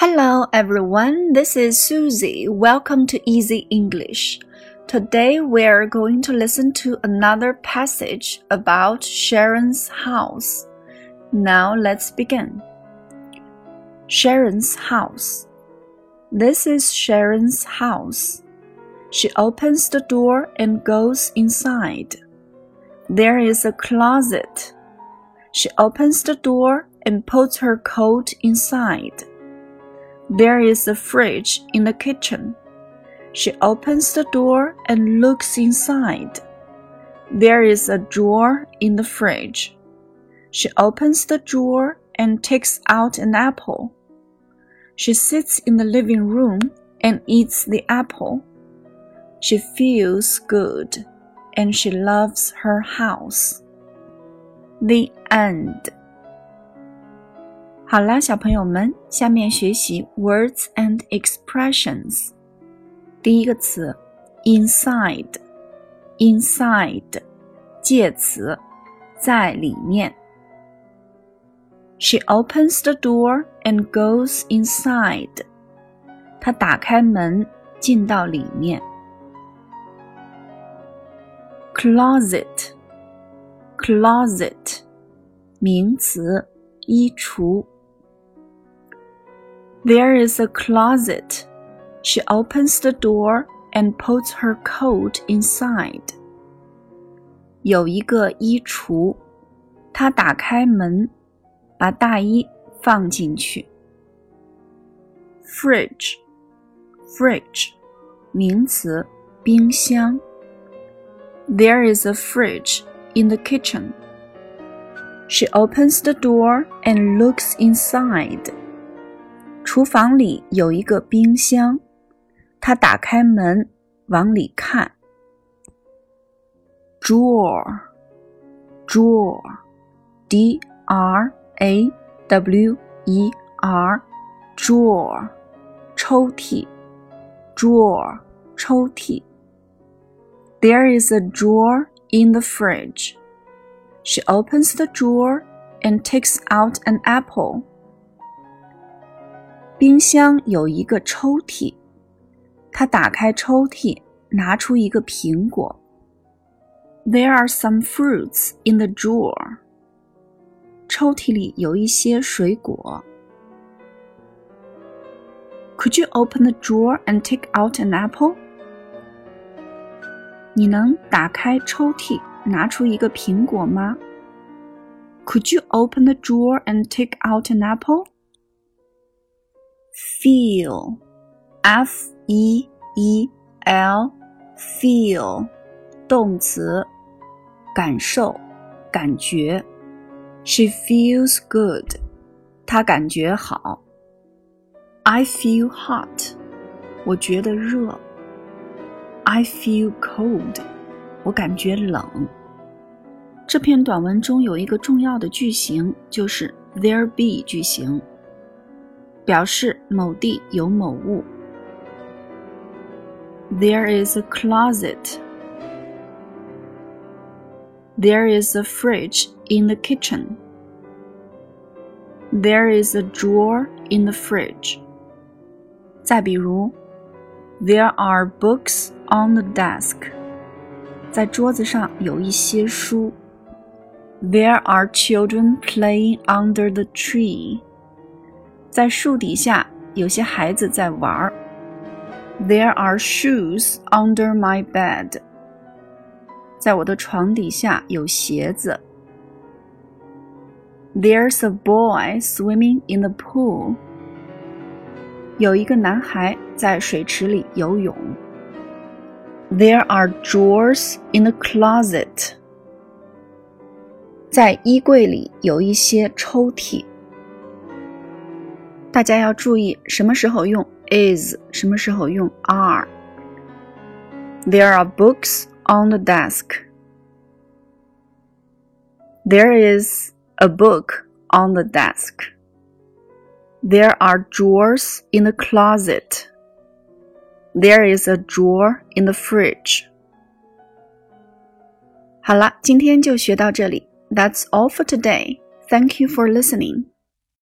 Hello everyone, this is Susie. Welcome to Easy English. Today we're going to listen to another passage about Sharon's house. Now let's begin. Sharon's house. This is Sharon's house. She opens the door and goes inside. There is a closet. She opens the door and puts her coat inside. There is a fridge in the kitchen. She opens the door and looks inside. There is a drawer in the fridge. She opens the drawer and takes out an apple. She sits in the living room and eats the apple. She feels good and she loves her house. The end. 好啦，小朋友们，下面学习 words and expressions。第一个词，inside，inside，介词，在里面。She opens the door and goes inside。她打开门，进到里面。Closet，closet，名词，衣橱。 There is a closet. She opens the door and puts her coat inside. 有一个衣橱，她打开门，把大衣放进去。Fridge, fridge, 名词，冰箱。There is a fridge in the kitchen. She opens the door and looks inside. 厨房里有一个冰箱，他打开门往里看。Drawer，drawer，d r a w e r，drawer，抽屉，drawer，抽屉。There is a drawer in the fridge. She opens the drawer and takes out an apple. 冰箱有一个抽屉，他打开抽屉，拿出一个苹果。There are some fruits in the drawer。抽屉里有一些水果。Could you open the drawer and take out an apple？你能打开抽屉，拿出一个苹果吗？Could you open the drawer and take out an apple？feel, f e e l, feel，动词，感受，感觉。She feels good，她感觉好。I feel hot，我觉得热。I feel cold，我感觉冷。这篇短文中有一个重要的句型，就是 there be 句型。 表示某地有某物。There is a closet. There is a fridge in the kitchen. There is a drawer in the fridge. 再比如，There are books on the desk. 在桌子上有一些书。There are children playing under the tree. 在树底下，有些孩子在玩儿。There are shoes under my bed。在我的床底下有鞋子。There's a boy swimming in the pool。有一个男孩在水池里游泳。There are drawers in the closet。在衣柜里有一些抽屉。 大家要注意什么时候用 is，什么时候用 are。There are books on the desk. There is a book on the desk. There are drawers in the closet. There is a drawer in the fridge. 好了，今天就学到这里。That's all for today. Thank you for listening.